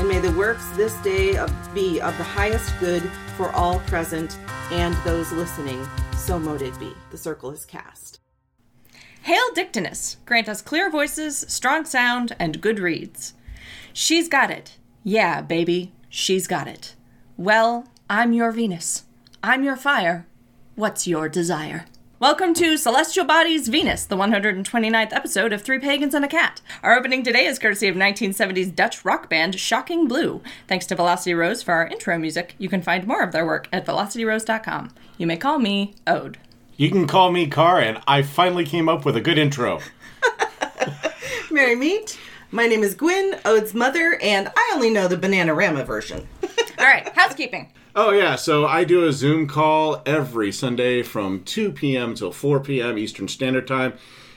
And may the works this day of, be of the highest good for all present and those listening. So mote it be. The circle is cast. Hail Dictinus, grant us clear voices, strong sound, and good reads. She's got it. Yeah, baby, she's got it. Well, I'm your Venus. I'm your fire. What's your desire? Welcome to Celestial Bodies Venus, the 129th episode of Three Pagans and a Cat. Our opening today is courtesy of 1970s Dutch rock band Shocking Blue. Thanks to Velocity Rose for our intro music. You can find more of their work at velocityrose.com. You may call me Ode. You can call me Car, and I finally came up with a good intro. Merry meet. My name is Gwen, Ode's mother, and I only know the Bananarama version. All right, housekeeping. Oh, yeah, so I do a Zoom call every Sunday from 2 p.m. till 4 p.m. Eastern Standard Time.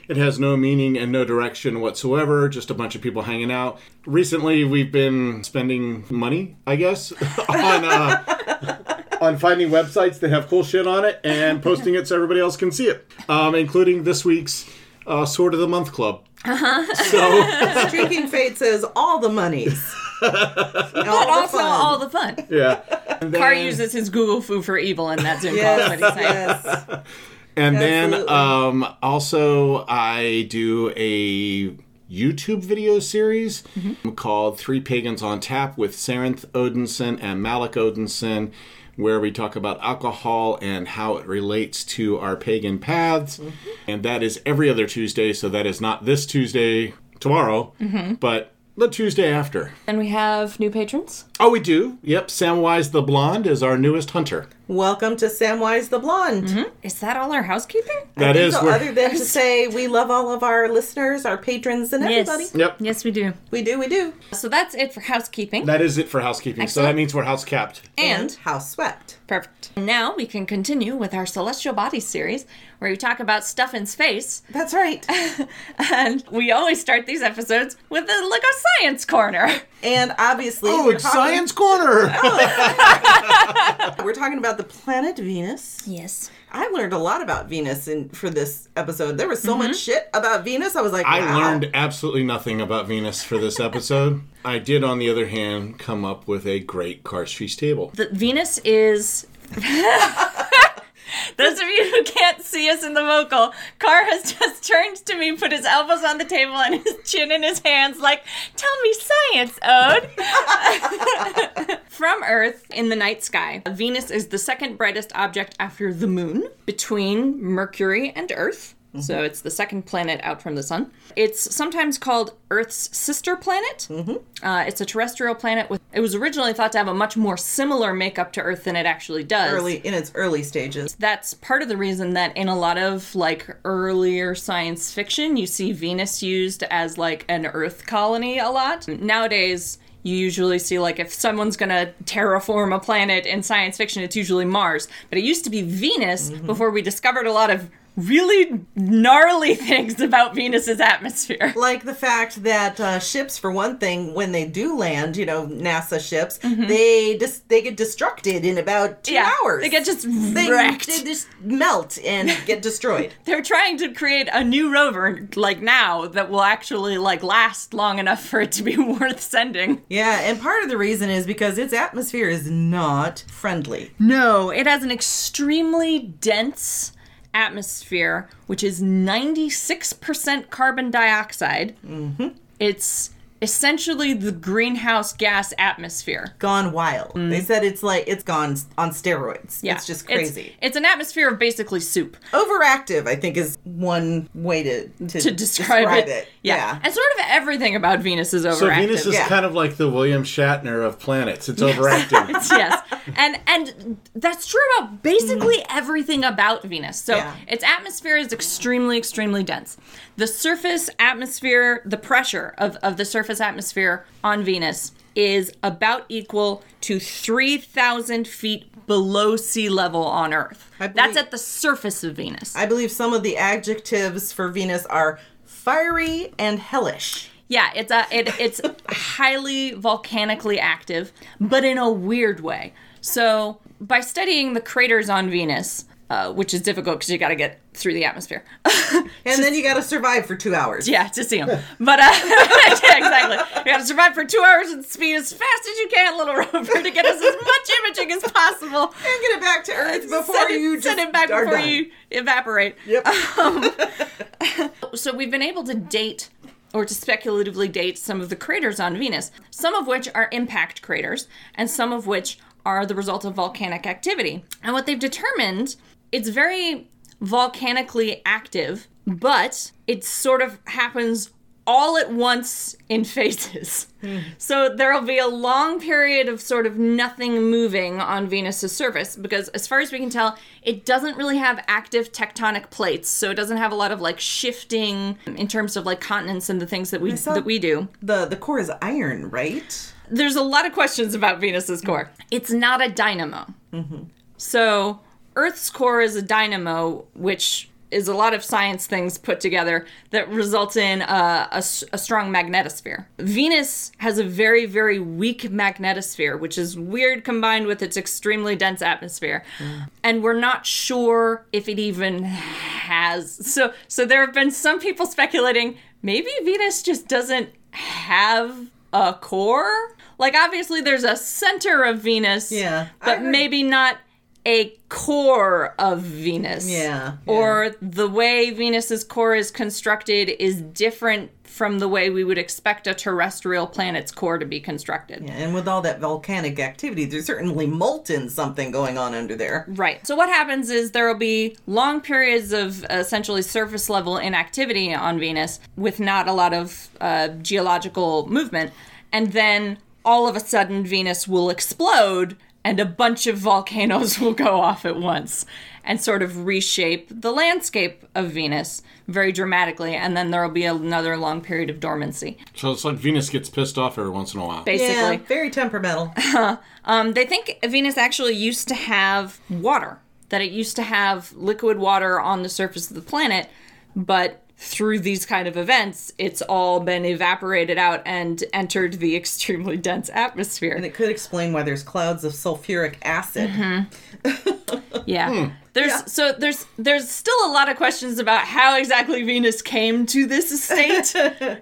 It has no meaning and no direction whatsoever, just a bunch of people hanging out. Recently, we've been spending money, I guess, on uh, on finding websites that have cool shit on it and posting it so everybody else can see it, um, including this week's uh, Sword of the Month Club. Uh-huh. So, Streaking Fate says all the monies. But also all the fun. yeah. And Carr then- uses his Google fu for evil in that Zoom call. Yes, What he's yes. And then um, also I do a YouTube video series mm-hmm. called Three Pagans on Tap with Sarenth Odinson and Malik Odinson, where we talk about alcohol and how it relates to our pagan paths. Mm-hmm. And that is every other Tuesday, so that is not this Tuesday tomorrow, mm-hmm. but the Tuesday after. And we have new patrons. Oh, we do. Yep, Samwise the Blonde is our newest hunter. Welcome to Samwise the Blonde. Mm-hmm. Is that all our housekeeping? That is so other than to say we love all of our listeners, our patrons, and everybody. Yep. Yes, we do. We do, we do. So that's it for housekeeping. That is it for housekeeping. So that means we're house capped. And house swept. Perfect. Now we can continue with our Celestial Bodies series, where we talk about stuff in space. That's right. And we always start these episodes with a, like a science corner. And obviously, Oh, it's talking, Science Corner! Oh. We're talking about the planet Venus. Yes. I learned a lot about Venus in for this episode. There was so much mm-hmm. shit about Venus. I was like, I learned absolutely nothing about Venus for this episode. I did, on the other hand, come up with a great Karst table. The Venus is. Those of you who can't see us in the vocal, Carr has just turned to me, put his elbows on the table and his chin in his hands, like, tell me science, Ode. From Earth in the night sky, Venus is the second brightest object after the moon, between Mercury and Earth. So mm-hmm. it's the second planet out from the sun. It's sometimes called Earth's sister planet. Mm-hmm. Uh, it's a terrestrial planet with. It was originally thought to have a much more similar makeup to Earth than it actually does. early in its early stages. That's part of the reason that in a lot of like earlier science fiction, you see Venus used as like an Earth colony a lot. Nowadays, you usually see like if someone's gonna terraform a planet in science fiction, it's usually Mars. But it used to be Venus mm-hmm. before we discovered a lot of really gnarly things about Venus's atmosphere. Like the fact that uh, ships, for one thing, when they do land, you know, NASA ships, they just they get destructed in about two Yeah, hours. they get just they, wrecked. they just melt and get destroyed. They're trying to create a new rover like now that will actually like last long enough for it to be worth sending. yeah, and part of the reason is because its atmosphere is not friendly. No, it has an extremely dense atmosphere, which is 96% carbon dioxide. Mm-hmm. It's essentially the greenhouse gas atmosphere. Gone wild. They mm. said it's like it's gone on steroids. Yeah, it's just crazy. It's, an atmosphere of basically soup. Overactive, I think, is one way to to, To describe, it. Yeah. Yeah. And sort of everything about Venus is overactive. So Venus is Yeah. kind of like the William Shatner of planets. It's overactive. yes. And and that's true about basically mm. everything about Venus. So Yeah. its atmosphere is extremely, extremely dense. The surface atmosphere, the pressure of, of the surface atmosphere on Venus is about equal to 3,000 feet below sea level on Earth. I That's at the surface of Venus. I believe some of the adjectives for Venus are fiery and hellish. Yeah, it's a it, it's highly volcanically active, but in a weird way. So by studying the craters on Venus, uh, which is difficult because you got to get through the atmosphere. And then you got to survive for two hours. yeah, to see them. But uh, yeah, exactly. You got to survive for two hours and speed as fast as you can, little rover, to get us as much imaging as possible. And get it back to Earth before send you send it back before done. you evaporate. Yep. So we've been able to date or to speculatively date some of the craters on Venus, some of which are impact craters and some of which are the result of volcanic activity. And what they've determined, it's very volcanically active, but it sort of happens all at once in phases. So there'll be a long period of sort of nothing moving on Venus's surface because as far as we can tell, it doesn't really have active tectonic plates. So it doesn't have a lot of like shifting in terms of like continents and the things that we that we do. The the core is iron, right? There's a lot of questions about Venus's core. It's not a dynamo. Mm-hmm. So Earth's core is a dynamo, which is a lot of science things put together that result in a strong magnetosphere. Venus has a very, very weak magnetosphere, which is weird combined with its extremely dense atmosphere. Mm. And we're not sure if it even has. So, so there have been some people speculating maybe Venus just doesn't have a core. Like obviously there's a center of Venus, Yeah. But heard- maybe not a core of Venus. Yeah, Or the way Venus's core is constructed is different from the way we would expect a terrestrial planet's core to be constructed. Yeah, and with all that volcanic activity, there's certainly molten something going on under there. Right. So what happens is there will be long periods of essentially surface level inactivity on Venus with not a lot of uh, geological movement, and then all of a sudden Venus will explode and a bunch of volcanoes will go off at once and sort of reshape the landscape of Venus very dramatically, and then there will be another long period of dormancy. So it's like Venus gets pissed off every once in a while. Basically, Yeah, very temperamental. um, they think Venus actually used to have water, that it used to have liquid water on the surface of the planet, but through these kind of events, it's all been evaporated out and entered the extremely dense atmosphere. and it could explain why there's clouds of sulfuric acid. Mm-hmm. Yeah. Hmm. There's so there's there's still a lot of questions about how exactly Venus came to this state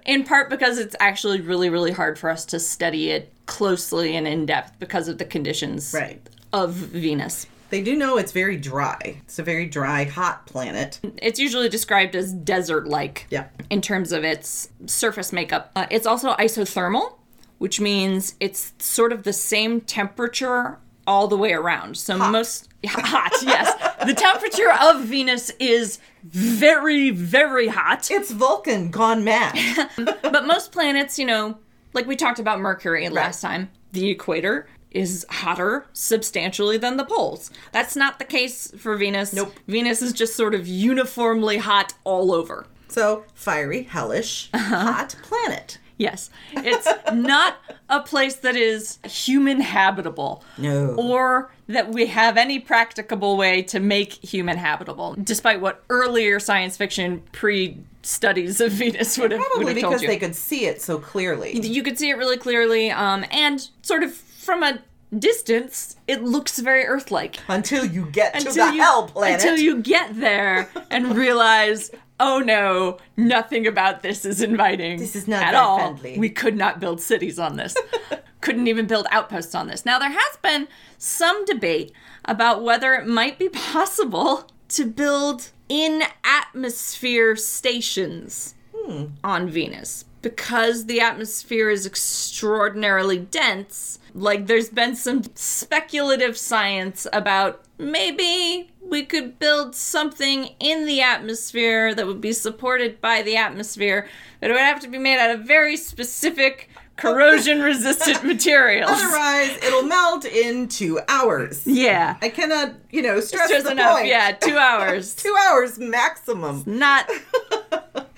in part because it's actually really really hard for us to study it closely and in depth because of the conditions Right. of Venus. They do know it's very dry. It's a very dry, hot planet. It's usually described as desert like Yeah. in terms of its surface makeup. Uh, it's also isothermal, which means it's sort of the same temperature all the way around. So most hot, yes. The temperature of Venus is very, very hot. It's Vulcan gone mad. But most planets, you know, like we talked about Mercury last time, the equator is hotter substantially than the poles. That's not the case for Venus. Nope. Venus is just sort of uniformly hot all over. so, fiery, hellish, hot planet. Yes. It's not a place that is human habitable. No. Or that we have any practicable way to make human habitable, despite what earlier science fiction pre studies of Venus would have, would Probably have told because they could see it so clearly. you could see it really clearly, um, and sort of from a distance, it looks very Earth like. Until you get to the you, hell planet. until you get there and realize, oh no, nothing about this is inviting. This is not at all. friendly. We could not build cities on this. Couldn't even build outposts on this. Now there has been some debate about whether it might be possible to build in atmosphere stations hmm. on Venus because the atmosphere is extraordinarily dense. Like, there's been some speculative science about maybe we could build something in the atmosphere that would be supported by the atmosphere, but it would have to be made out of very specific corrosion resistant materials. Otherwise, it'll melt in two hours. Yeah. I cannot, you know, stress Just the enough. point. Yeah, two hours. Two hours maximum. Not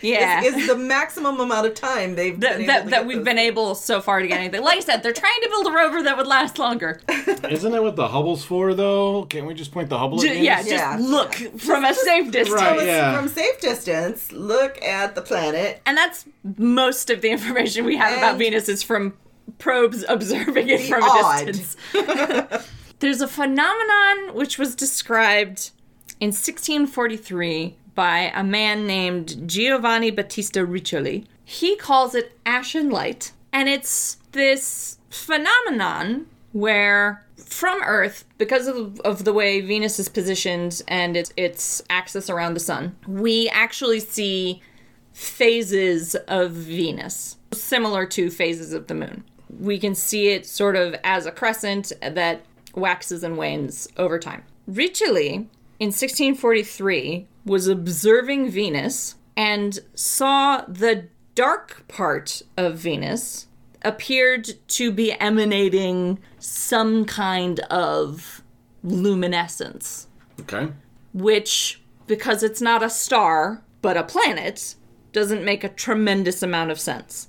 Yeah. is, is the maximum amount of time they've that, been that, to that get we've those been able so far to get anything. Like I said, they're trying to build a rover that would last longer. Isn't that what the Hubble's for, though? Can't we just point the Hubble at Ju- yeah, just Yeah. look from a safe distance. Right. From- yeah. From safe distance, look at the planet. And that's most of the information we have about Venus is from probes observing it from odd. a distance. There's a phenomenon which was described in 1643 by a man named Giovanni Battista Riccioli. He calls it ashen light, and it's this phenomenon where from Earth, because of, of the way Venus is positioned and its, its axis around the sun, we actually see phases of Venus, similar to phases of the moon. We can see it sort of as a crescent that waxes and wanes over time. Riccioli, in 1643, was observing Venus and saw the dark part of Venus appeared to be emanating some kind of luminescence Okay. which, because it's not a star, but a planet, doesn't make a tremendous amount of sense.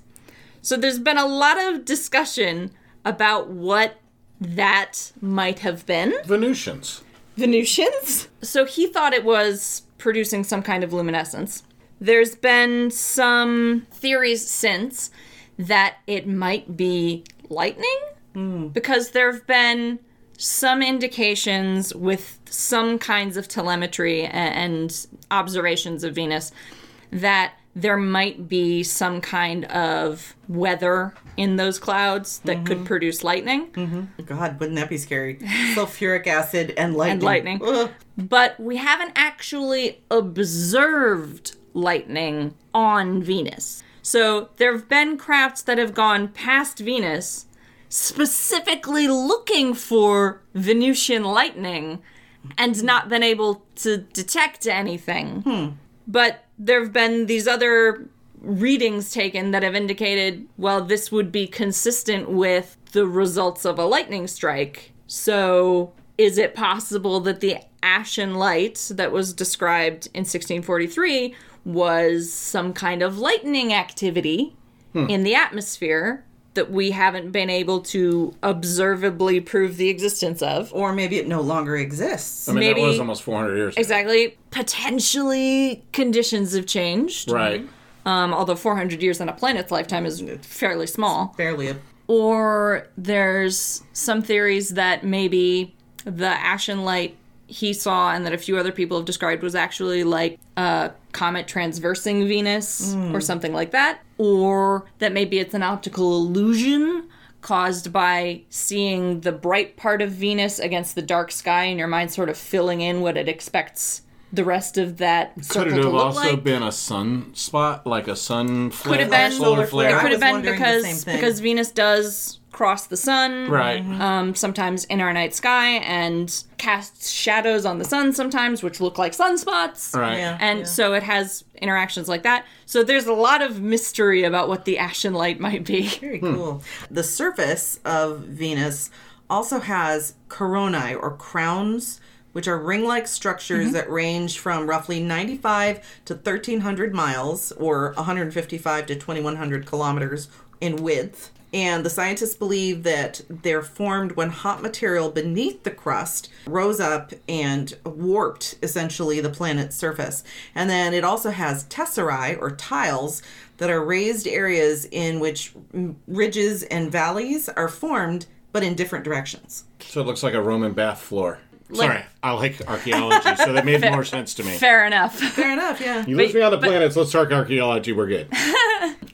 So there's been a lot of discussion about what that might have been. Venusians. Venusians? So he thought it was producing some kind of luminescence. There's been some theories since that it might be lightning hmm. because there have been some indications with some kinds of telemetry and observations of Venus that there might be some kind of weather in those clouds that could mm-hmm. produce lightning. Mm-hmm. God, wouldn't that be scary? Sulfuric acid and lightning. And lightning. Ugh. but we haven't actually observed lightning on Venus. So there have been crafts that have gone past Venus specifically looking for Venusian lightning and not been able to detect anything. Hmm. But there have been these other readings taken that have indicated, well, this would be consistent with the results of a lightning strike. So, is it possible that the ashen light that was described in 1643 was some kind of lightning activity hmm. in the atmosphere that we haven't been able to observably prove the existence of? Or maybe it no longer exists. I mean, Maybe- that was almost 400 years ago. Exactly. Potentially, conditions have changed. Right. Um, although 400 years on a planet's lifetime is fairly small. Barely a Or there's some theories that maybe the ashen light he saw and that a few other people have described was actually like a comet transversing Venus or something like that. Or that maybe it's an optical illusion caused by seeing the bright part of Venus against the dark sky and your mind sort of filling in what it expects the rest of that Could circle it to have look also like. been a sunspot, like a sun flare, Could have been solar flare? It could have been because because Venus does cross the sun, Right. um, sometimes in our night sky, and casts shadows on the sun sometimes, which look like sunspots. Right. Yeah. And so it has interactions like that. So there's a lot of mystery about what the ashen light might be. Very cool. The surface of Venus also has coronae or crowns, which are ring like structures mm-hmm. that range from roughly 95 to 1300 miles or 155 to 2100 kilometers in width. And the scientists believe that they're formed when hot material beneath the crust rose up and warped essentially the planet's surface. And then it also has tesserae or tiles that are raised areas in which ridges and valleys are formed, but in different directions. So it looks like a Roman bath floor. Sorry, I like archaeology, so that made more sense to me. Fair enough. Fair enough, yeah. You left me on the planets. Let's talk archaeology. We're good.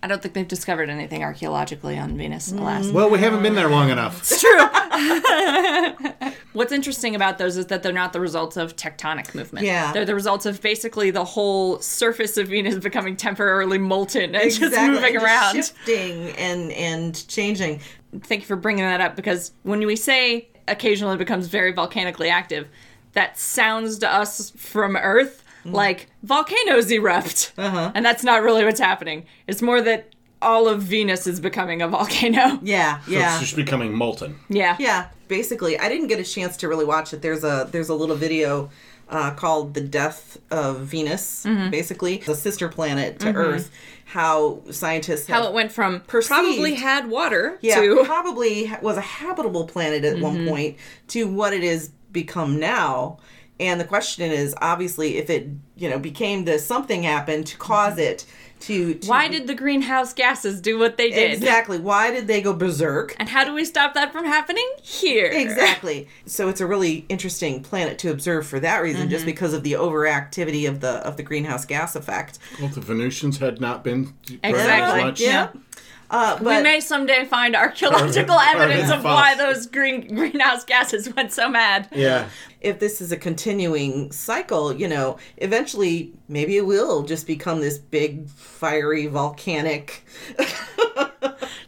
I don't think they've discovered anything archaeologically on Venus, mm. alas. Well, we haven't been there long enough. It's true. What's interesting about those is that they're not the results of tectonic movement. Yeah. They're the results of basically the whole surface of Venus becoming temporarily molten and just moving and just around. shifting and and changing. Thank you for bringing that up because when we say occasionally becomes very volcanically active, that sounds to us from Earth like volcanoes erupt. Uh-huh. And that's not really what's happening. It's more that all of Venus is becoming a volcano. Yeah, So yeah, It's just becoming molten. Yeah. yeah. basically, I didn't get a chance to really watch it. There's a there's a little video uh, called "The Death of Venus." Mm-hmm. Basically, the sister planet to Earth. How scientists How it went from probably had water yeah, to probably was a habitable planet at Mm-hmm. one point to what it is become now. And the question is, obviously, if it you know became this something happened to cause it to, to why did the greenhouse gases do what they did? exactly why did they go berserk? And how do we stop that from happening? Here. Exactly. So it's a really interesting planet to observe for that reason, just Mm-hmm. because of the overactivity of the of the greenhouse gas effect. Well, the Venusians had not been very Exactly. much. Yeah. Uh, We may someday find archaeological Carbon- evidence carbon of why those green greenhouse gases went so mad. Yeah. If this is a continuing cycle, you know, eventually maybe it will just become this big fiery volcanic.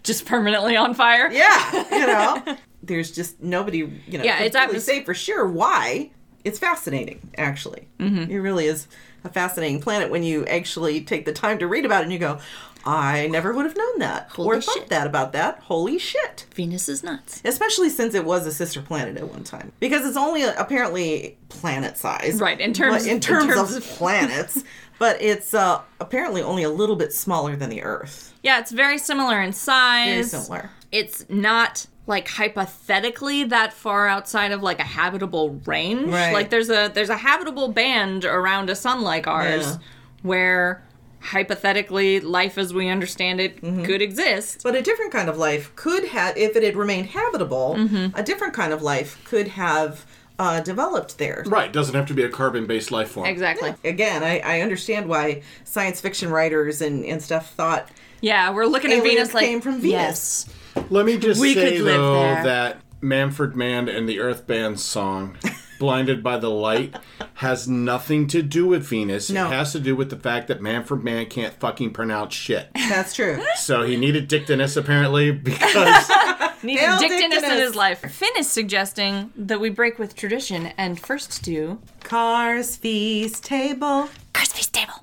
Just permanently on fire. Yeah, you know, there's just nobody, you know, Yeah, can it's really atmos- say for sure why. It's fascinating, actually. Mm-hmm. It really is a fascinating planet when you actually take the time to read about it and you go, I never would have known that or thought shit. that about that. Holy shit. Venus is nuts. Especially since it was a sister planet at one time. Because it's only apparently planet size. Right, in terms- in in terms, terms of planets. but it's uh, apparently only a little bit smaller than the Earth. Yeah, it's very similar in size. Very similar. It's not like hypothetically that far outside of like a habitable range. Right. Like there's a there's a habitable band around a sun like ours Yeah. where hypothetically life as we understand it Mm-hmm. could exist. But a different kind of life could have, if it had remained habitable, Mm-hmm. a different kind of life could have uh, developed there. Right. Doesn't have to be a carbon-based life form. Exactly. Again, I, I understand why science fiction writers and, and stuff thought Yeah, we're looking at Aliens Venus like came from Venus. Yes. Let me just We say could live though that Manfred Mann and the Earth Band song "Blinded by the Light" has nothing to do with Venus. No. It has to do with the fact that Manfred Mann can't fucking pronounce shit. That's true. So he needed Dictinus apparently because Needed Hail Dictinus in his life. Finn is suggesting that we break with tradition and first do Cars, feast, table. Cars Feast Table.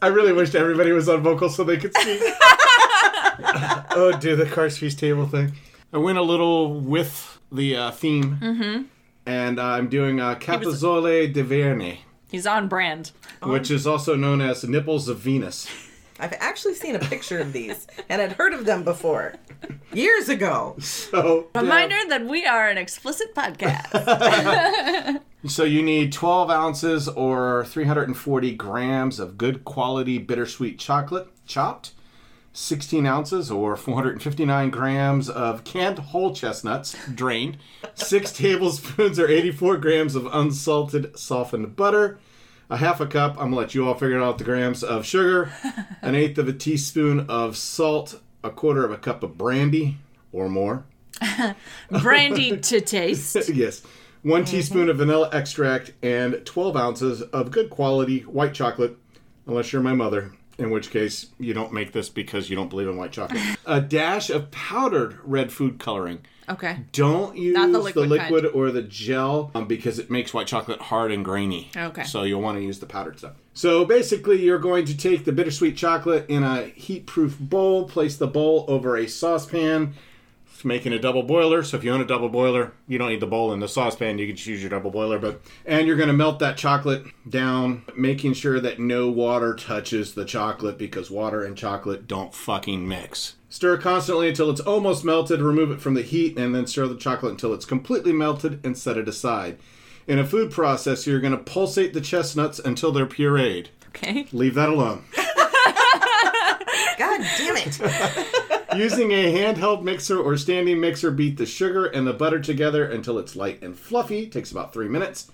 I really wished everybody was on vocal so they could see. oh, do the Cars Feast table thing. I went a little with the uh, theme, mm-hmm. And I'm doing uh, Capezzoli di Venere, He's on brand. which is also known as Nipples of Venus. I've actually seen a picture of these and had heard of them before. Years ago. So, Reminder that we are an explicit podcast. so you need 12 ounces or 340 grams of good quality bittersweet chocolate chopped. 16 ounces or 459 grams of canned whole chestnuts drained, 6 tablespoons or 84 grams of unsalted softened butter, a half a cup, I'm gonna let you all figure out the grams of sugar, an eighth of a teaspoon of salt, a quarter of a cup of brandy or more. Brandy to taste. yes. One mm-hmm. teaspoon of vanilla extract and 12 ounces of good quality white chocolate, unless you're my mother, in which case you don't make this because you don't believe in white chocolate. a dash of powdered red food coloring. Okay. Don't use the the liquid liquid, or the gel um, because it makes white chocolate hard and grainy. Okay. So you'll want to use the powdered stuff. So basically, you're going to take the bittersweet chocolate in a heat-proof bowl, place the bowl over a saucepan, making a double boiler. So if you own a double boiler, you don't need the bowl and the saucepan. You can just use your double boiler. But and you're going to melt that chocolate down, making sure that no water touches the chocolate because water and chocolate don't fucking mix. Stir constantly until it's almost melted. Remove it from the heat and then stir the chocolate until it's completely melted and set it aside. In a food processor, you're going to pulsate the chestnuts until they're pureed. Okay. Leave that alone. God damn it. Using a handheld mixer or standing mixer, beat the sugar and the butter together until it's light and fluffy. Takes about three minutes.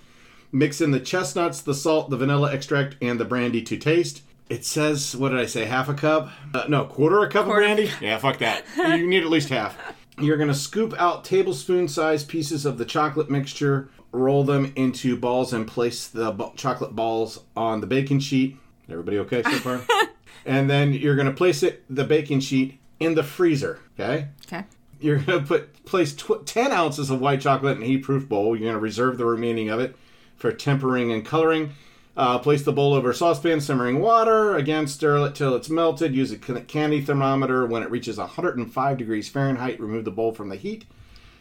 Mix in the chestnuts, the salt, the vanilla extract, and the brandy to taste. It says, what did I say, half a cup? Uh, no, quarter a cup Quarter. of brandy? Yeah, fuck that. you need at least half. You're going to scoop out tablespoon sized pieces of the chocolate mixture, roll them into balls, and place the b- chocolate balls on the baking sheet. Everybody okay so far? and then you're going to place it, the baking sheet, in the freezer. Okay? Okay. You're to put place tw- 10 ounces of white chocolate in a heat-proof bowl. You're to reserve the remaining of it for tempering and coloring. Uh, place the bowl over a saucepan, simmering water. Again, stir it till it's melted. Use a candy thermometer. When it reaches 105 degrees Fahrenheit, remove the bowl from the heat.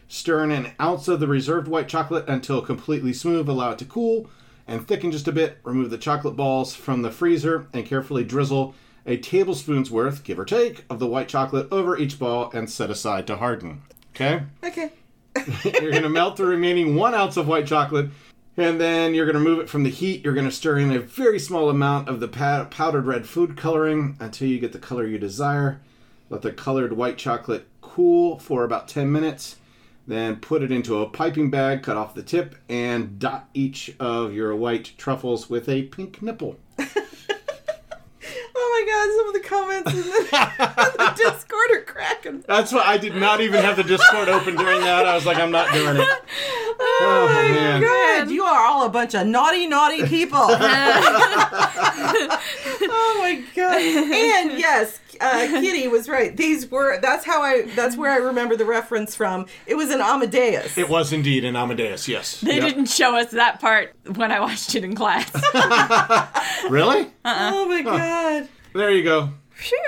Stir in an ounce of the reserved white chocolate until completely smooth. Allow it to cool and thicken just a bit. Remove the chocolate balls from the freezer and carefully drizzle a tablespoon's worth, give or take, of the white chocolate over each ball and set aside to harden. Okay? Okay. you're going to melt the remaining one ounce of white chocolate and then you're going to remove it from the heat. You're going to stir in a very small amount of the powdered red food coloring until you get the color you desire. Let the colored white chocolate cool for about 10 minutes. Then put it into a piping bag, cut off the tip, and dot each of your white truffles with a pink nipple. Oh my god, some of the comments in the, in the Discord are cracking. That's why I did not even have the Discord open during that. I was like, I'm not doing it. Oh, man. God, you are all a bunch of naughty, naughty people. oh my god! And yes, uh, Kitty was right. These were that's how I that's where I remember the reference from. It was an Amadeus. It was indeed an Amadeus, yes. They Yep. didn't show us that part when I watched it in class. Really? oh my god! There you go.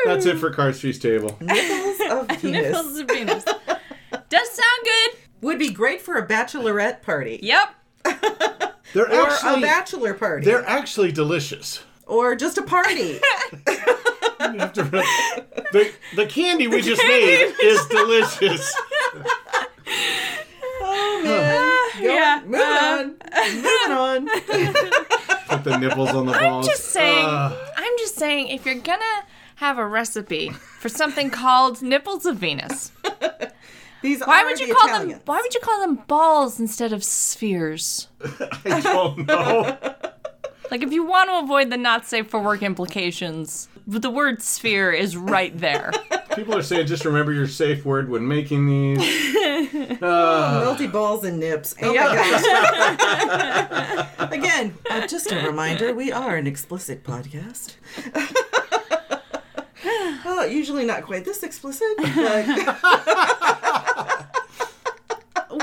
That's it for Cars Feast Table. Nipples of Venus Nipples of Venus. Does sound good. would be great for a bachelorette party Yep. They're or actually a bachelor party they're actually delicious. or just a party. You have to re- the the candy we just made is delicious. oh man! Go yeah, on, moving uh, on. Moving on. Put the nipples on the I'm balls. just saying. Uh, I'm just saying. If you're gonna have a recipe for something called nipples of Venus, These why are would you the call Italians. them? Why would you call them balls instead of spheres? I don't know. Like, if you want to avoid the not safe for work implications, the word sphere is right there. People are saying just remember your safe word when making these. Melty balls and nips. Oh my gosh. Again, uh, just a reminder, we are an explicit podcast. oh, usually not quite this explicit, but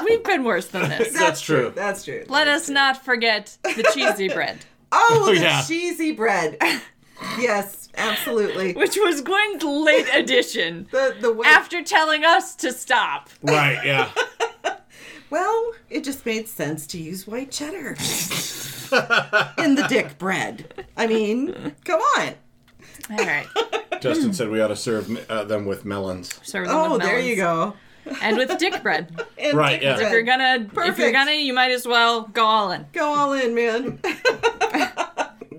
We've been worse than this. That's true. That's true. Let us not forget the cheesy bread, Oh, the yeah. cheesy bread. Yes, absolutely. which was Gwen's late addition The the way after telling us to stop. Right, yeah. well, it just made sense to use white cheddar in the dick bread. I mean, come on. All right. Justin said we ought to serve uh, them with melons. Serve them Oh, with melons. there you go. And with dick bread. And Right, dick yeah. bread. If you're gonna, if you're gonna, you might as well go all in. Go all in, man.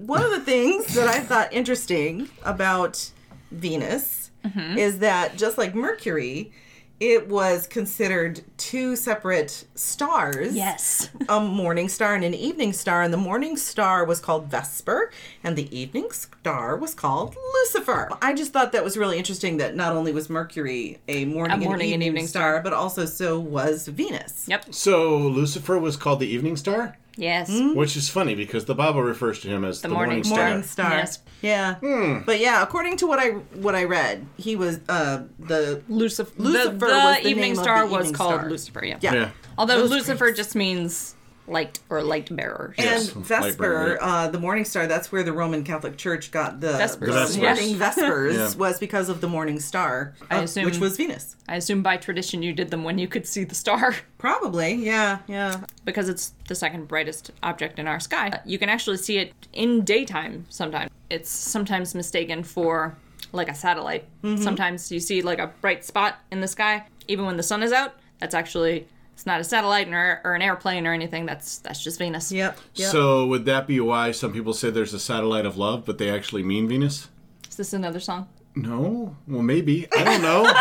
One of the things that I thought interesting about Venus Mm-hmm. is that just like Mercury, it was considered two separate stars. Yes. A morning star and an evening star, and the morning star was called Vesper, and the evening star was called Lucifer. I just thought that was really interesting that not only was Mercury a morning, morning and and evening, evening star, star. but also so was Venus. Yep. So Lucifer was called the evening star, Yes. which is funny because the Bible refers to him as the, morning morning, star. Morning Star. Yes. Yeah. But yeah, according to what I what I read, he was uh the Lucifer. Lucifer the, the was the evening name of star the was evening called star. Lucifer. Yeah. yeah. Yeah. Although Those Lucifer creeps. just means light or light bearer. And Yes, light Vesper, bright. uh, the morning star, that's where the Roman Catholic Church got the, Vespers. the The Vespers. morning Vespers Yeah. was because of the morning star, I uh, assume- which was Venus. I assume by tradition you did them when you could see the star Probably, yeah, yeah. because it's the second brightest object in our sky. You can actually see it in daytime sometimes. It's sometimes mistaken for like a satellite. Sometimes you see like a bright spot in the sky even when the sun is out. That's actually it's not a satellite or, or an airplane or anything. That's that's just Venus. Yep, yep. So would that be why some people say there's a satellite of love, but they actually mean Venus? Is this another song? No. Well, maybe. I don't know.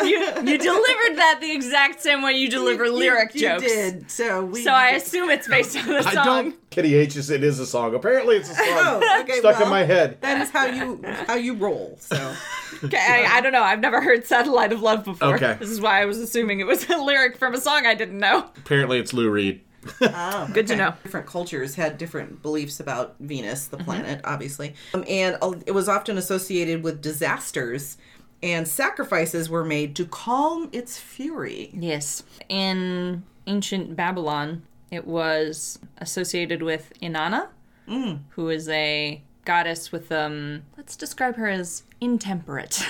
You you delivered that the exact same way you deliver You- lyric you jokes. did. So we. So I assume it's based on the I song. don't. Kitty H is it is a song. Apparently, it's a song. Oh, okay. Stuck well, in my head. That is how you how you roll. So Okay, I, I don't know. I've never heard "Satellite of Love" before. Okay. This is why I was assuming it was a lyric from a song I didn't know. Apparently, it's Lou Reed. Oh, Good to know. Different cultures had different beliefs about Venus, Mm-hmm. the planet, obviously. Um, and uh, it was often associated with disasters, and sacrifices were made to calm its fury. Yes. In ancient Babylon, it was associated with Inanna, who is a goddess with um. Let's describe her as intemperate,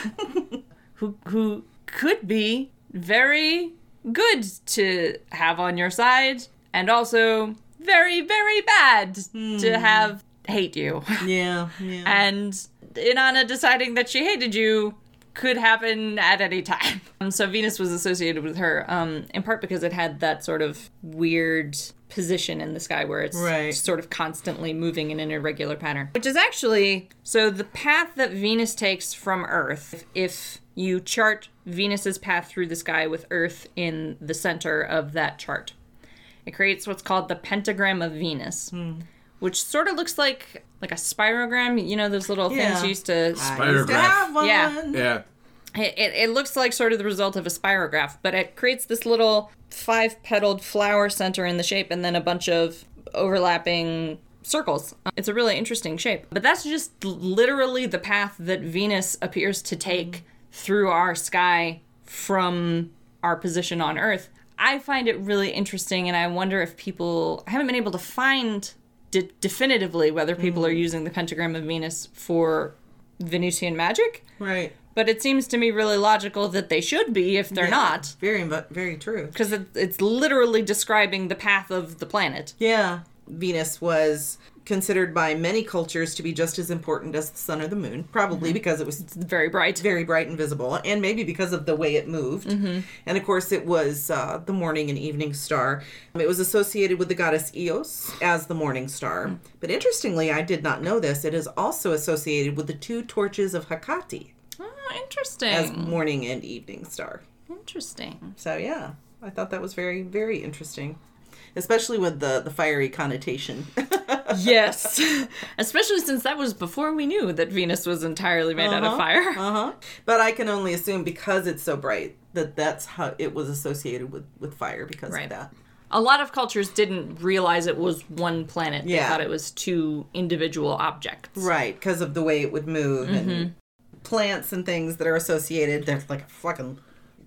who who could be very good to have on your side, and also very, very bad to have hate you. Yeah, yeah. and Inanna deciding that she hated you could happen at any time. Um, so Venus was associated with her, um, in part because it had that sort of weird position in the sky where it's Right. sort of constantly moving in an irregular pattern. Which is actually so the path that Venus takes from Earth, if you chart Venus's path through the sky with Earth in the center of that chart. It creates what's called the pentagram of Venus, which sort of looks like like a spirogram. You know those little Yeah. things you used to. I used to Spirograph. have one. Yeah. Yeah. It, it, it looks like sort of the result of a spirograph, but it creates this little five petaled flower center in the shape, and then a bunch of overlapping circles. It's a really interesting shape. But that's just literally the path that Venus appears to take mm-hmm. through our sky from our position on Earth. I find it really interesting, and I wonder if people I haven't been able to find de- definitively whether people are mm-hmm. using the pentagram of Venus for Venusian magic. Right. But it seems to me really logical that they should be if they're not, Very, very true. because it, it's literally describing the path of the planet. Yeah. Venus was considered by many cultures to be just as important as the sun or the moon, probably mm-hmm. because it was It's very bright. very bright and visible, and maybe because of the way it moved. Mm-hmm. And of course, it was uh, the morning and evening star. It was associated with the goddess Eos as the morning star. Hmm. But interestingly, I did not know this, it is also associated with the two torches of Hecate Oh, interesting. as morning and evening star. interesting. So, yeah, I thought that was very, very interesting. Especially with the, the fiery connotation. Yes. Especially since that was before we knew that Venus was entirely made out of fire. Uh huh. But I can only assume because it's so bright that that's how it was associated with with fire because Right. of that. A lot of cultures didn't realize it was one planet. They thought it was two individual objects. Right, because of the way it would move and plants and things that are associated. There's like a fucking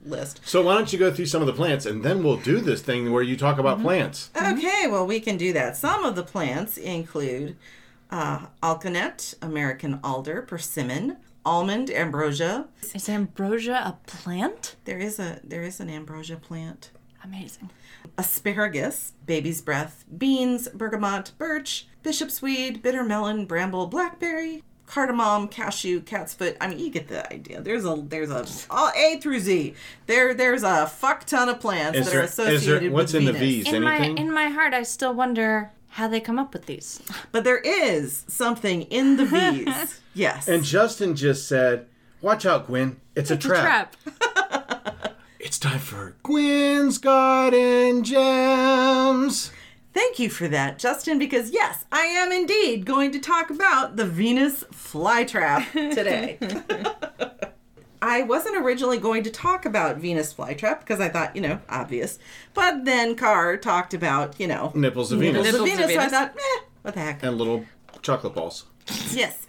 list. So why don't you go through some of the plants and then we'll do this thing where you talk about plants. Okay, well we can do that. Some of the plants include uh, alkanet, American alder, persimmon, almond, ambrosia. Is ambrosia a plant? There is a there is an ambrosia plant. Amazing. asparagus, baby's breath, beans, bergamot, birch, bishop's weed, bitter melon, bramble, blackberry, cardamom, cashew, cat's foot. I mean, you get the idea. There's a there's a all A through Z. There there's a fuck ton of plants Is that there, are is associated there what's with in the Venus. V's? In my in my heart, I still wonder how they come up with these. But there is something in the V's. yes. and Justin just said, "Watch out, Gwen. It's, a, trap. It's time for Gwen's Garden Gems." Thank you for that, Justin, because yes, I am indeed going to talk about the Venus flytrap today. I wasn't originally going to talk about Venus flytrap because I thought, you know, obvious. But then Carr talked about, you know, Nipples of nipples Venus of Nipples of Venus. So I thought, eh, what the heck? and little chocolate balls. Yes.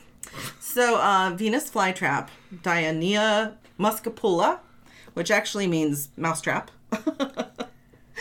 So, uh, Venus flytrap, Dionaea muscipula, which actually means mousetrap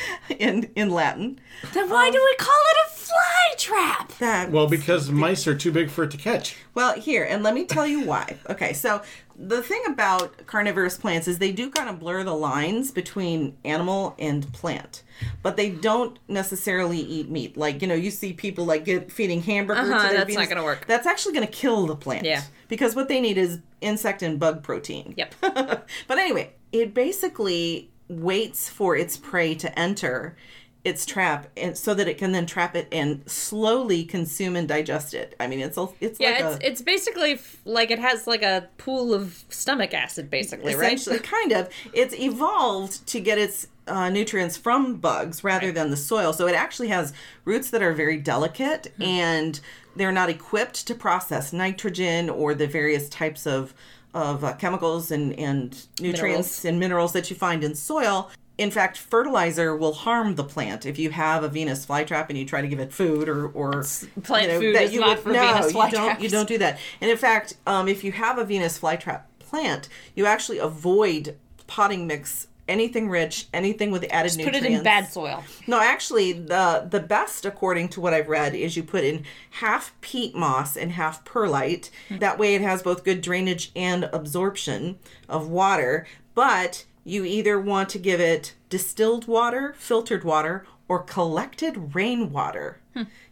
in in Latin. Then why do we call it a fly trap? That Well, because mice are too big for it to catch. Well, here, and let me tell you why. Okay, so the thing about carnivorous plants is they do kind of blur the lines between animal and plant, but they don't necessarily eat meat. Like, you know, you see people like get feeding hamburgers. Uh-huh, that's Venus. not gonna work. That's actually going to kill the plant. Yeah. Because what they need is insect and bug protein. Yep. but anyway, it basically waits for its prey to enter its trap and so that it can then trap it and slowly consume and digest it. I mean, it's a, it's Yeah, like it's a, it's basically f- like it has like a pool of stomach acid, basically, right? kind of it's evolved to get its uh, nutrients from bugs rather than the soil so it actually has roots that are very delicate Hmm. and they're not equipped to process nitrogen or the various types of of uh, chemicals and and nutrients Minerals. and minerals that you find in soil in fact, fertilizer will harm the plant if you have a Venus flytrap and you try to give it food or or Plant food is not for no, Venus you don't you don't do that. And in fact, um, if you have a Venus flytrap plant, you actually avoid potting mix anything rich, anything with added Put nutrients. Put it in bad soil. No, actually, the the best, according to what I've read, is you put in half peat moss and half perlite. That way, it has both good drainage and absorption of water. But you either want to give it distilled water, filtered water, or collected rainwater.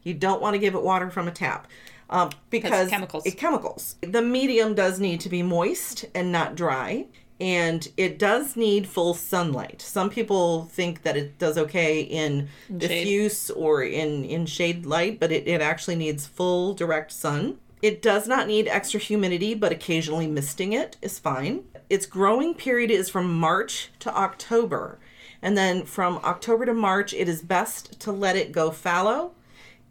You don't want to give it water from a tap. Um, because chemicals. It, chemicals. The medium does need to be moist and not dry, and it does need full sunlight. Some people think that it does okay in, shade. diffuse or in, in shade light, but it, it actually needs full direct sun. It does not need extra humidity, but occasionally misting it is fine. Its growing period is from March to October. And then from October to March, it is best to let it go fallow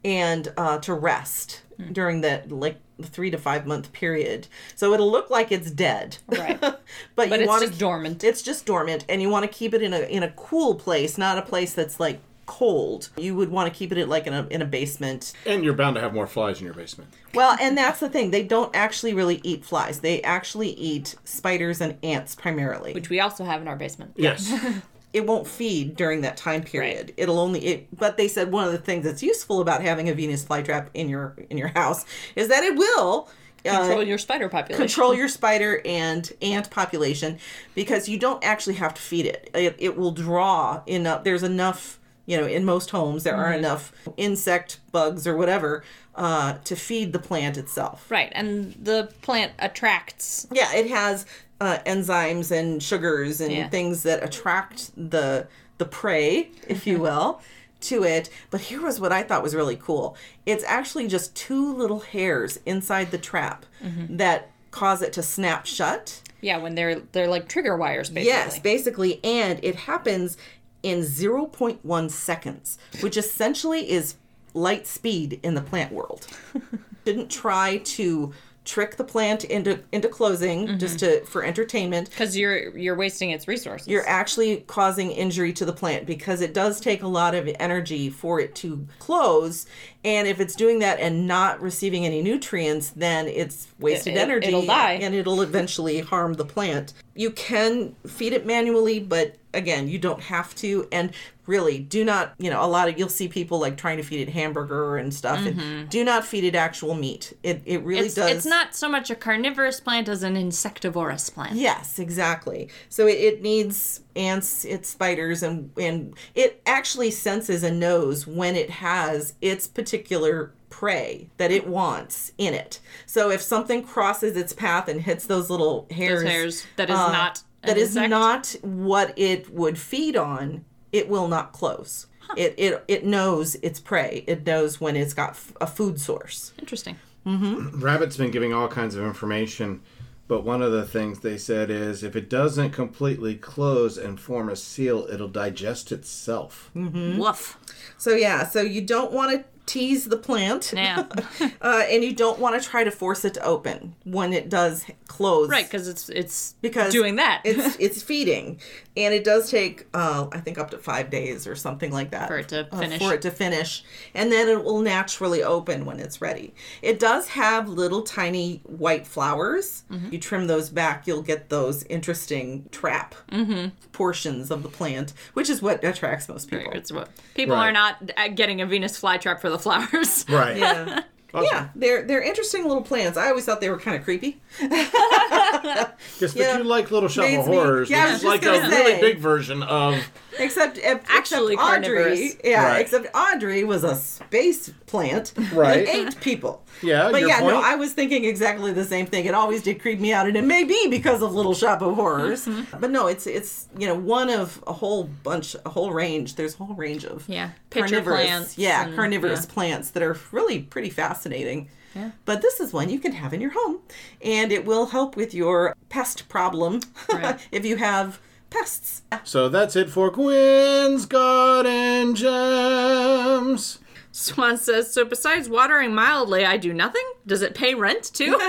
and uh, to rest Hmm. during that like three to five month period. So it'll look like it's dead, Right. but, But you want just dormant. It's just dormant, and you want to keep it in a in a cool place, not a place that's like cold. You would want to keep it like in a in a basement. And you're bound to have more flies in your basement. Well, and that's the thing; they don't actually really eat flies. They actually eat spiders and ants primarily. Which we also have in our basement. Yes. it won't feed during that time period. It'll only it but they said one of the things that's useful about having a Venus flytrap in your in your house is that it will uh, Control your spider population. control your spider and ant population because you don't actually have to feed it. It, it will draw enough there's enough you know in most homes there are enough insect bugs or whatever uh, to feed the plant itself Right, and the plant attracts. yeah, it has uh, enzymes and sugars and Yeah. things that attract the the prey, if you will, to it. But here was what I thought was really cool. It's actually just two little hairs inside the trap that cause it to snap shut. Yeah, when they're they're like trigger wires, basically. Yes, basically, and it happens in 0.1 seconds, which essentially is light speed in the plant world. Didn't try to trick the plant into into closing mm-hmm. just to for entertainment. because you're you're wasting its resources. You're actually causing injury to the plant because it does take a lot of energy for it to close. And if it's doing that and not receiving any nutrients, then it's wasted It- it- energy it'll die. and it'll eventually harm the plant. You can feed it manually, but again, you don't have to. And really, do not, you know, a lot of you'll see people like trying to feed it hamburger and stuff. And do not feed it actual meat. It, it really Mm-hmm. it's, does. it's not so much a carnivorous plant as an insectivorous plant. Yes, exactly. So it, it needs ants, it's spiders, and and it actually senses and knows when it has its particular prey that it wants in it. So if something crosses its path and hits those little hairs, hairs that is uh, not that is insect? not what it would feed on, it will not close. It, it it knows its prey. It knows when it's got f- a food source. Interesting. Mm-hmm. Rabbit's been giving all kinds of information, but one of the things they said is if it doesn't completely close and form a seal, it'll digest itself. Mm-hmm. Woof. So yeah, so you don't want to tease the plant. Yeah. uh, and you don't want to try to force it to open when it does close. right, because it's it's because doing that it's it's feeding, and it does take uh, I think up to five days or something like that For it to uh, finish. for it to finish, and then it will naturally open when it's ready. It does have little tiny white flowers. Mm-hmm. You trim those back, you'll get those interesting trap Mm-hmm. Portions of the plant, which is what attracts most people. It's what people Right. are not getting a Venus flytrap for the flowers. Right. Yeah. Yeah, they're they're interesting little plants. I always thought they were kind of creepy. Yes, but Yeah. you like Little Shop Makes of me- Horrors. yeah, I This is like a gonna really big version of Except uh, Actually except Audrey, yeah. Right. Except Audrey was a space plant Right. that ate people. Yeah, but your yeah, no. I was thinking exactly the same thing. It always did creep me out, and it may be because of Little Shop of Horrors. Mm-hmm. But no, it's it's you know one of a whole bunch, a whole range. There's a whole range of Yeah, pitcher carnivorous, plants yeah, and- carnivorous yeah. plants that are really pretty fascinating. Yeah. But this is one you can have in your home, and it will help with your pest problem Right. if you have pests. So that's it for Gwen's Garden Gems. Swan says, so besides watering mildly, I do nothing? Does it pay rent too?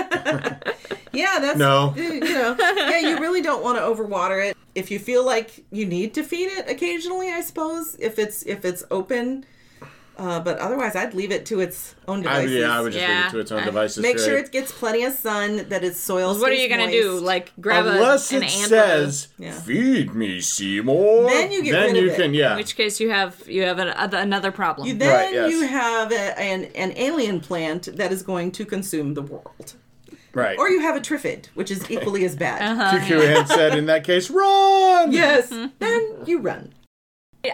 Yeah, that's No. Uh, you know, yeah, you really don't want to overwater it. If you feel like you need to feed it occasionally, I suppose if it's if it's open. Uh, but otherwise, I'd leave it to its own I, devices. yeah, I would just leave it to its own I- devices. Make sure it gets plenty of sun, that its soil. what are you gonna moist. do? Like grab Unless a, an it ant says, Yeah. "Feed me, Seymour," Then you get then rid of you it. can, yeah. in which case you have you have an, other- another problem. You, then Right, yes. you have a, an an alien plant that is going to consume the world. Right. Or you have a Triffid, which is equally as bad. Uh-huh. QQ had said in that case, run! Yes, then you run.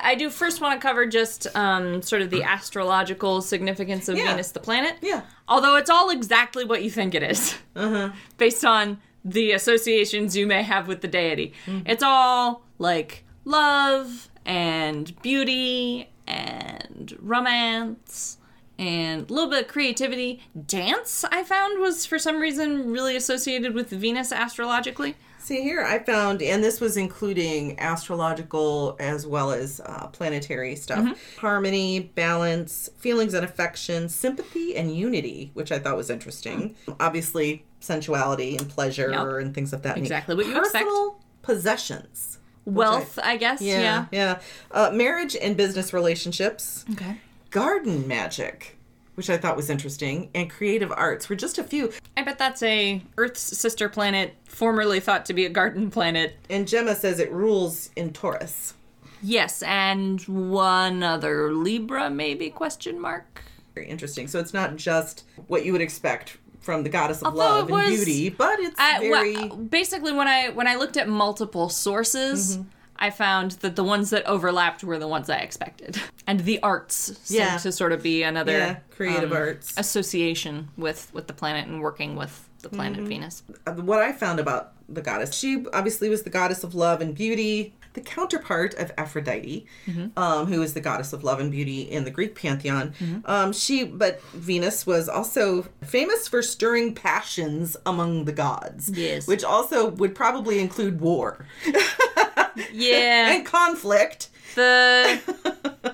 I do first want to cover just um, sort of the astrological significance of Yeah. Venus the planet. Yeah. Although it's all exactly what you think it is, based on the associations you may have with the deity. It's all like love and beauty and romance and a little bit of creativity. Dance, I found, was for some reason really associated with Venus astrologically. See here, I found, and this was including astrological as well as uh, planetary stuff Mm-hmm. harmony, balance, feelings and affection, sympathy, and unity, which I thought was interesting. Obviously, sensuality and pleasure Yep. and things of that. nature. Exactly what you expect. Personal possessions. Wealth, I, guess. Yeah, Yeah. yeah. Uh, marriage and business relationships, Okay. garden magic, which I thought was interesting, and creative arts were just a few. I bet that's a Earth's sister planet, formerly thought to be a garden planet. And Gemma says it rules in Taurus. Yes, and one other Libra, maybe? Question mark. Very interesting. So it's not just what you would expect from the goddess of Although love it and beauty, but it's I, very well, basically, when I when I looked at multiple sources, mm-hmm. I found that the ones that overlapped were the ones I expected, and the arts seemed Yeah. to sort of be another yeah, creative um, arts. association with with the planet and working with the planet Venus. Uh, What I found about the goddess, she obviously was the goddess of love and beauty, the counterpart of Aphrodite, um, who is the goddess of love and beauty in the Greek pantheon. Um, she, but Venus was also famous for stirring passions among the gods. Yes. which also would probably include war Yeah, and conflict. the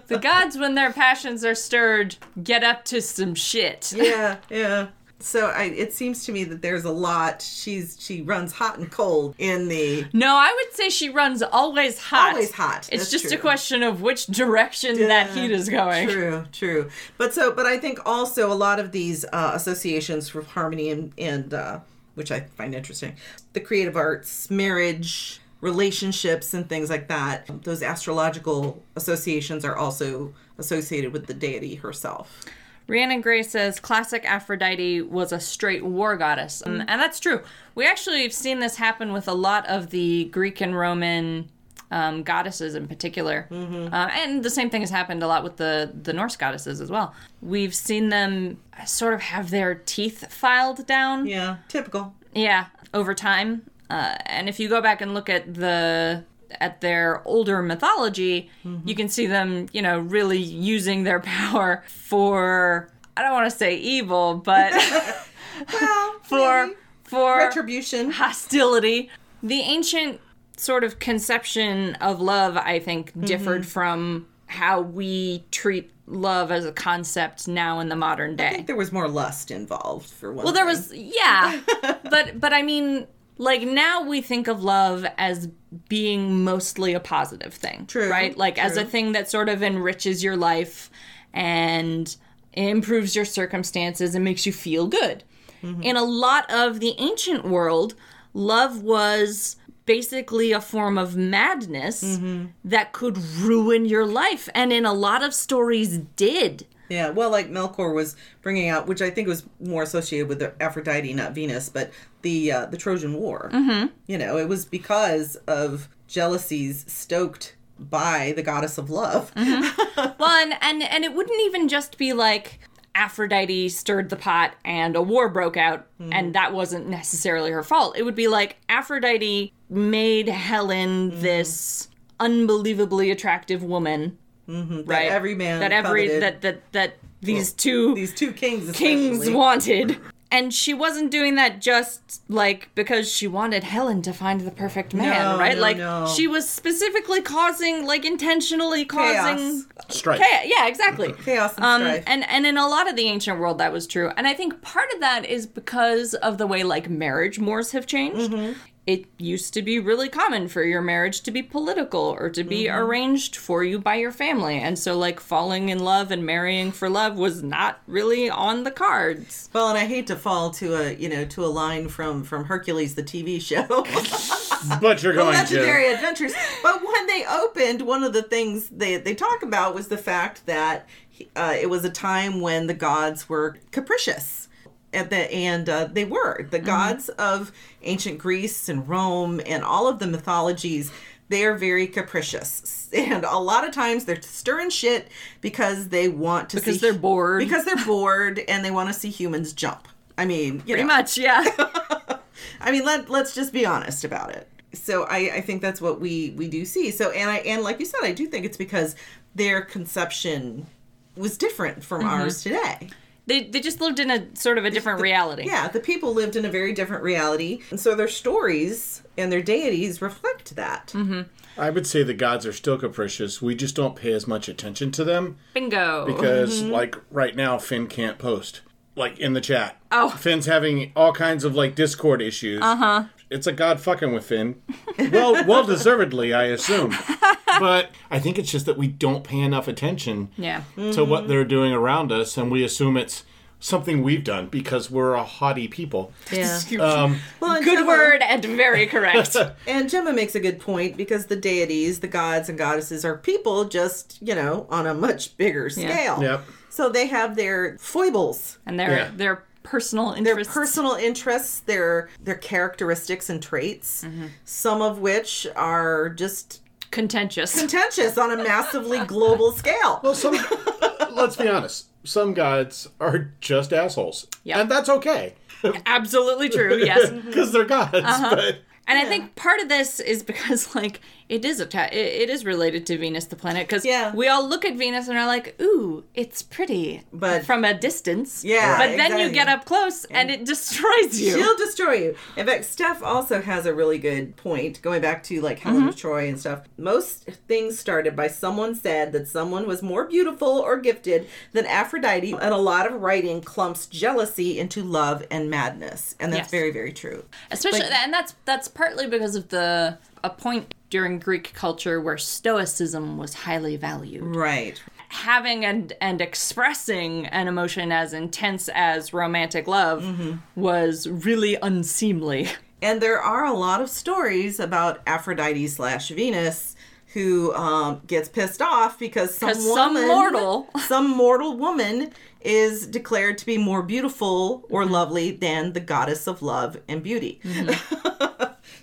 the gods, when their passions are stirred, get up to some shit. yeah, yeah. So I, it seems to me that there's a lot. She's she runs hot and cold in the No, I would say she runs always hot. Always hot, It's that's just a question of which direction that heat is going. True, true. But so, but I think also a lot of these uh, associations for harmony and and uh, which I find interesting, the creative arts, marriage, relationships, and things like that. Those astrological associations are also associated with the deity herself. Rhiannon Gray says classic Aphrodite was a straight war goddess. And, and that's true. We actually have seen this happen with a lot of the Greek and Roman um, goddesses in particular. Mm-hmm. Uh, and the same thing has happened a lot with the, the Norse goddesses as well. We've seen them sort of have their teeth filed down. Yeah, typical. Yeah, over time. Uh, and if you go back and look at the at their older mythology, you can see them, you know, really using their power for I don't want to say evil, but Well, for maybe. for retribution. hostility. The ancient sort of conception of love, I think, differed from how we treat love as a concept now in the modern day. I think there was more lust involved for one. Well, there thing. was yeah, but but I mean, like now we think of love as being mostly a positive thing, True, right? Like as a thing that sort of enriches your life and improves your circumstances and makes you feel good. Mm-hmm. In a lot of the ancient world, love was basically a form of madness Mm-hmm. that could ruin your life and in a lot of stories did Yeah, well, like Melkor was bringing out, which I think was more associated with the Aphrodite, not Venus, but the uh, the Trojan War. Mm-hmm. You know, it was because of jealousies stoked by the goddess of love. Well, and, and and it wouldn't even just be like Aphrodite stirred the pot and a war broke out, and that wasn't necessarily her fault. It would be like Aphrodite made Helen this unbelievably attractive woman, right? every man that every coveted. that that that these two These two kings, kings especially. wanted. And she wasn't doing that just like because she wanted Helen to find the perfect man, No, right? no, like no. she was specifically causing, like intentionally causing Strike. Chaos. Yeah, exactly. Chaos and um, strife. and and in a lot of the ancient world, that was true. And I think part of that is because of the way like marriage mores have changed. Mm-hmm. It used to be really common for your marriage to be political or to be Mm-hmm. arranged for you by your family, and so like falling in love and marrying for love was not really on the cards. Well, and I hate to fall to a you know to a line from from Hercules the TV show. But you're going to legendary to. adventures. But when they opened, one of the things they they talk about was the fact that uh, it was a time when the gods were capricious. At the and uh, they were the gods of ancient Greece and Rome and all of the mythologies. They are very capricious, and a lot of times they're stirring shit because they want to Because see, they're bored. because they're bored and they want to see humans jump. I mean, you Pretty know, much, yeah. I mean, let let's just be honest about it. So I, I think that's what we we do see. So and I and like you said, I do think it's because their conception was different from ours today. They they just lived in a sort of a different reality. Yeah, the people lived in a very different reality, and so their stories and their deities reflect that. I would say the gods are still capricious. We just don't pay as much attention to them Bingo. because, like, right now, Finn can't post. Like in the chat. Oh. Finn's having all kinds of like Discord issues. Uh huh. It's a god fucking with Finn. Well, well deservedly, I assume. But I think it's just that we don't pay enough attention yeah. to what they're doing around us, and we assume it's something we've done because we're a haughty people. Yeah. Um, Well, Good Gemma- word and very correct. And Gemma makes a good point because the deities, the gods and goddesses, are people, just you know, on a much bigger scale. Yeah. Yep. So they have their foibles. and their Yeah. their personal their interests. personal interests, their their characteristics and traits, mm-hmm. some of which are just contentious. contentious on a massively global scale. well, some. let's be honest. Some gods are just assholes, Yep. and that's okay Absolutely true. Yes. because they're gods. Uh-huh. But And I think part of this is because like it is a it, it is related to Venus the planet because Yeah. we all look at Venus and are like, "Ooh, it's pretty," But- from a distance. Yeah, But then you get up close and it destroys you. She'll destroy you. In fact, Steph also has a really good point going back to like Helen mm-hmm. of Troy and stuff. Most things started by someone said that someone was more beautiful or gifted than Aphrodite, and a lot of writing clumps jealousy into love and madness. And that's Yes. very, very true. Especially, Like- and that's that's partly because of the a point during Greek culture where Stoicism was highly valued. Right. Having and and expressing an emotion as intense as romantic love Mm-hmm. was really unseemly. And there are a lot of stories about Aphrodite slash Venus who um, gets pissed off because some woman, mortal- some mortal woman is declared to be more beautiful or Mm-hmm. lovely than the goddess of love and beauty.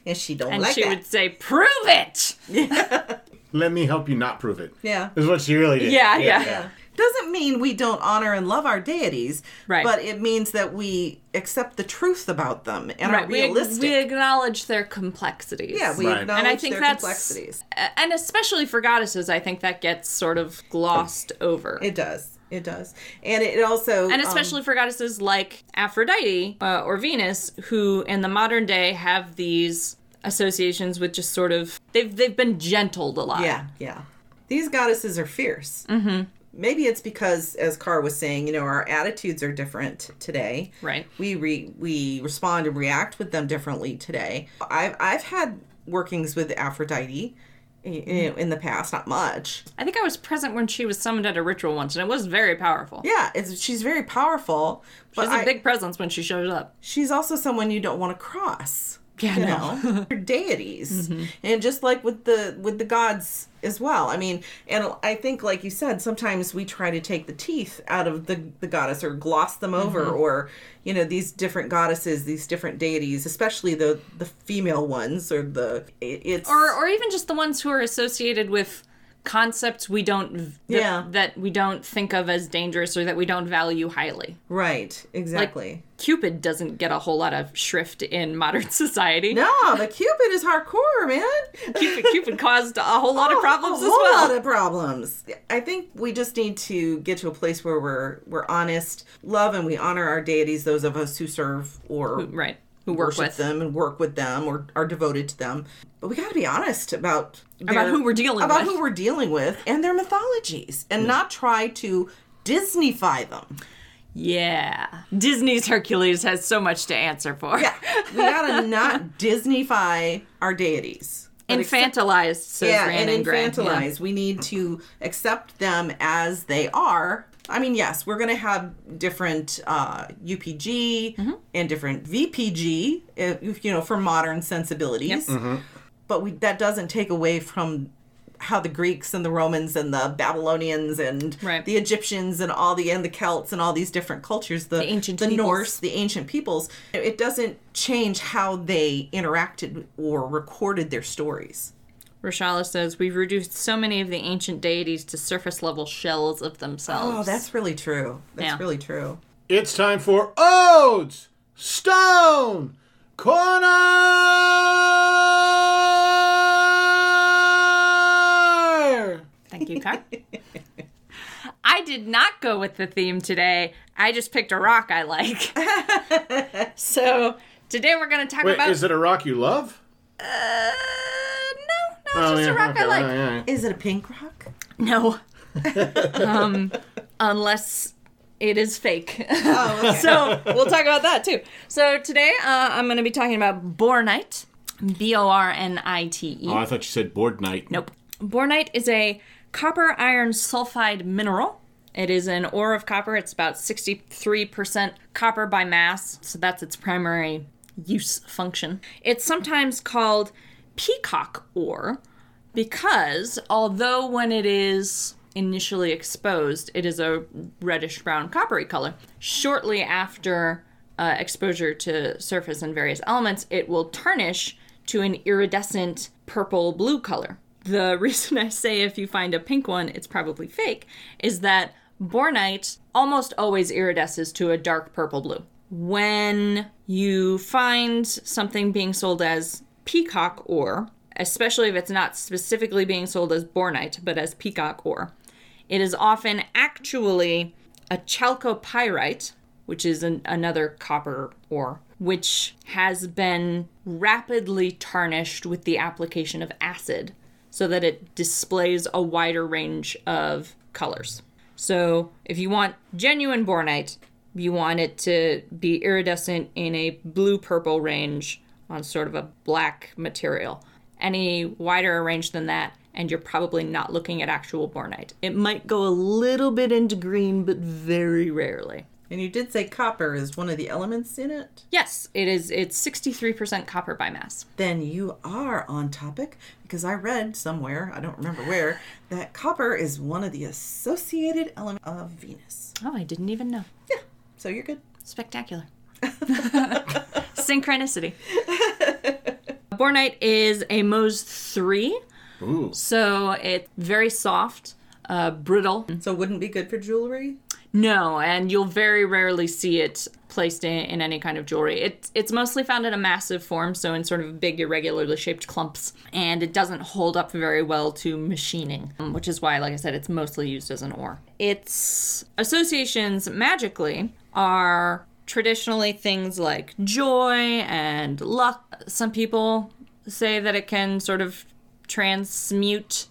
and she don't And like she that. would say, "Prove it." let me help you not prove it. Yeah. is what she really did. Yeah, yeah. Yeah. Doesn't mean we don't honor and love our deities, Right. but it means that we accept the truth about them and are We, realistic. we acknowledge their complexities. yeah, we Right. acknowledge and I think their that's complexities. and especially for goddesses, I think that gets sort of glossed over. It does. It does. And it also and um, especially for goddesses like Aphrodite uh, or Venus, who in the modern day have these associations with just sort of they've they've been gentled a lot. Yeah, yeah. These goddesses are fierce. Mm-hmm. Maybe it's because, as Carr was saying, you know, our attitudes are different today. Right. We re- we respond and react with them differently today. I've I've had workings with Aphrodite in the past, not much. I think I was present when she was summoned at a ritual once, and it was very powerful. Yeah, it's she's very powerful, but She's a I- big presence when she shows up. she's also someone you don't want to cross. Yeah, you no. know, They're deities, mm-hmm. and just like with the with the gods as well. I mean, and I think, like you said, sometimes we try to take the teeth out of the the goddess or gloss them over, mm-hmm. or you know, these different goddesses, these different deities, especially the the female ones or the it- it's or or even just the ones who are associated with concepts we don't Yeah. that we don't think of as dangerous or that we don't value highly. right, exactly. Cupid doesn't get a whole lot of shrift in modern society. no, but Cupid is hardcore, man. Cupid, Cupid caused a whole lot of problems as well. a whole well. lot of problems. I think we just need to get to a place where we're we're honest, love, and we honor our deities. Those of us who serve or right. Who work worship with them and work with them or are devoted to them. But we got to be honest about About who we're dealing about with. who we're dealing with and their mythologies, and not try to Disneyfy them. Yeah. Disney's Hercules has so much to answer for. Yeah, we gotta not Disneyfy our deities. But accept- Infantilized, says yeah, and infantilize. We need to accept them as they are. I mean, yes, we're going to have different uh, UPG Mm-hmm. and different VPG, uh, you know, for modern sensibilities. But we, that doesn't take away from how the Greeks and the Romans and the Babylonians and Right. the Egyptians and all the and the Celts and all these different cultures, the, ancient the peoples. Norse, the ancient peoples, it doesn't change how they interacted or recorded their stories. Rashala says, We've reduced so many of the ancient deities to surface level shells of themselves. Oh, that's really true. That's Yeah. really true. It's time for Oak's Stone Corner. Thank you, Kai. I did not go with the theme today. I just picked a rock I like. so today we're going to talk Wait, about. is it a rock you love? Uh, no, no, it's just a rock I okay, like. yeah, yeah. Is it a pink rock? No. um, unless it is fake. Oh, okay. so we'll talk about that too. So today uh, I'm going to be talking about bornite, B O R N I T E. Oh, I thought you said board night. Nope. Bornite is a copper iron sulfide mineral. It is an ore of copper. It's about 63% copper by mass, so that's its primary use function. It's sometimes called peacock ore because although when it is initially exposed, it is a reddish brown coppery color, shortly after uh, exposure to surface and various elements, it will tarnish to an iridescent purple blue color. The reason I say if you find a pink one, it's probably fake, is that bornite almost always iridesces to a dark purple blue. When you find something being sold as peacock ore, especially if it's not specifically being sold as bornite, but as peacock ore, it is often actually a chalcopyrite, which is an, another copper ore, which has been rapidly tarnished with the application of acid so that it displays a wider range of colors. So, if you want genuine bornite, you want it to be iridescent in a blue purple range on sort of a black material. Any wider a range than that, and you're probably not looking at actual bornite. It might go a little bit into green, but very rarely. And you did say copper is one of the elements in it. Yes, it is. It's 63% copper by mass. Then you are on topic because I read somewhere, I don't remember where, that copper is one of the associated elements of Venus. Oh, I didn't even know. Yeah, so you're good. Spectacular. Synchronicity. Bornite is a Mohs 3, Ooh. so it's very soft, uh, brittle. So wouldn't be good for jewelry? No, and you'll very rarely see it placed in, in any kind of jewelry. It, it's mostly found in a massive form, so in sort of big, irregularly shaped clumps, and it doesn't hold up very well to machining, um, which is why, like I said, it's mostly used as an ore. Its associations magically are traditionally things like joy and luck. Some people say that it can sort of transmute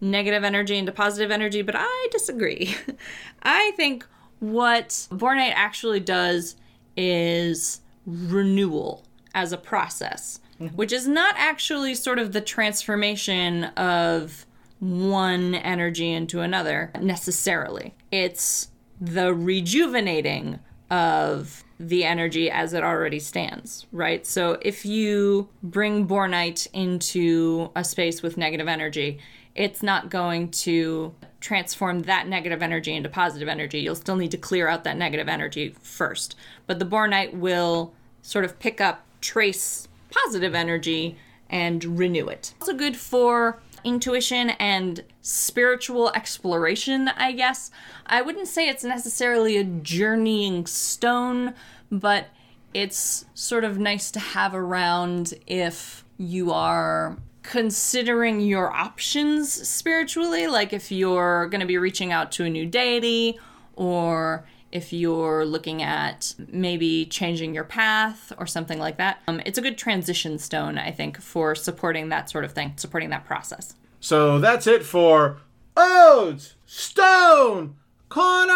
negative energy into positive energy, but I disagree. I think what Bornite actually does is renewal as a process, mm-hmm. which is not actually sort of the transformation of one energy into another necessarily. It's the rejuvenating of the energy as it already stands, right? So if you bring Bornite into a space with negative energy, it's not going to transform that negative energy into positive energy. You'll still need to clear out that negative energy first. But the Bornite will sort of pick up, trace positive energy, and renew it. Also good for intuition and spiritual exploration, I guess. I wouldn't say it's necessarily a journeying stone, but it's sort of nice to have around if you are considering your options spiritually, like if you're going to be reaching out to a new deity or if you're looking at maybe changing your path or something like that. Um, it's a good transition stone, I think, for supporting that sort of thing, supporting that process. So that's it for Oak's Stone Corner.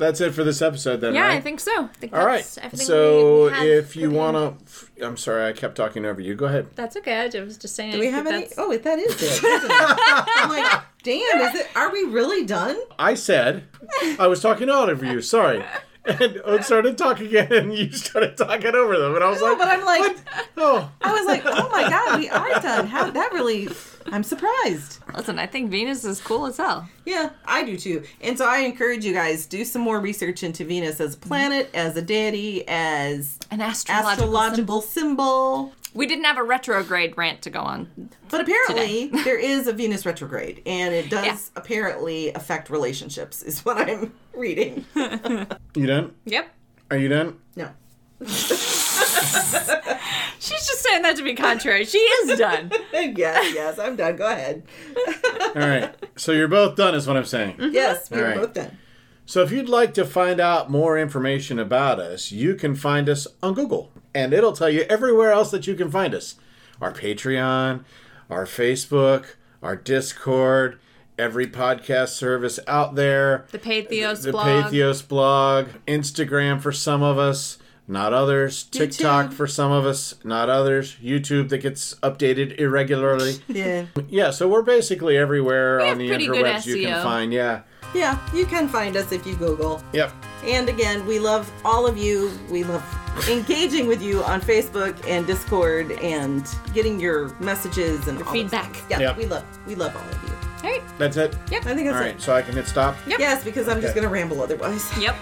That's it for this episode, then. Yeah, right? I think so. I think All right. that's everything So we- we if you want to, I'm sorry, I kept talking over you. Go ahead. That's okay. I was just saying. Do we have any? that's- Oh, that is it. isn't it? I'm like, damn, is it? Are we really done? I said I was talking all over you. Sorry. and Oak started talking again, and you started talking over them, and I was No, like, but I'm like, oh, I was like, oh my god, we are done. How that really? I'm surprised. Listen, I think Venus is cool as hell. Yeah, I do too. And so I encourage you guys do some more research into Venus as a mm-hmm. planet, as a deity, as An astrological, astrological symbol. We didn't have a retrograde rant to go on. But apparently there is a Venus retrograde and it does Yeah. apparently affect relationships is what I'm reading. you done? Yep. Are you done? No. She's just saying that to be contrary. She is done. yes, yes, I'm done. Go ahead. All right. So you're both done, is what I'm saying. Mm-hmm. Yes, we're All right. both done. So if you'd like to find out more information about us, you can find us on Google, and it'll tell you everywhere else that you can find us our Patreon, our Facebook, our Discord, every podcast service out there, The Patheos the blog. Patheos blog, Instagram for some of us. Not others. TikTok for some of us, not others. YouTube that gets updated irregularly. Yeah. yeah, so we're basically everywhere have on the pretty good interwebs you can find. Yeah. Yeah, you can find us if you Google. Yep. And again, we love all of you. We love engaging with you on Facebook and Discord and getting your messages and all feedback. Yeah, Yep. we love we love all of you. All right. That's it. Yep. I think that's All it. right, so I can hit stop. Yep. Yes, because I'm just gonna ramble otherwise. Yep.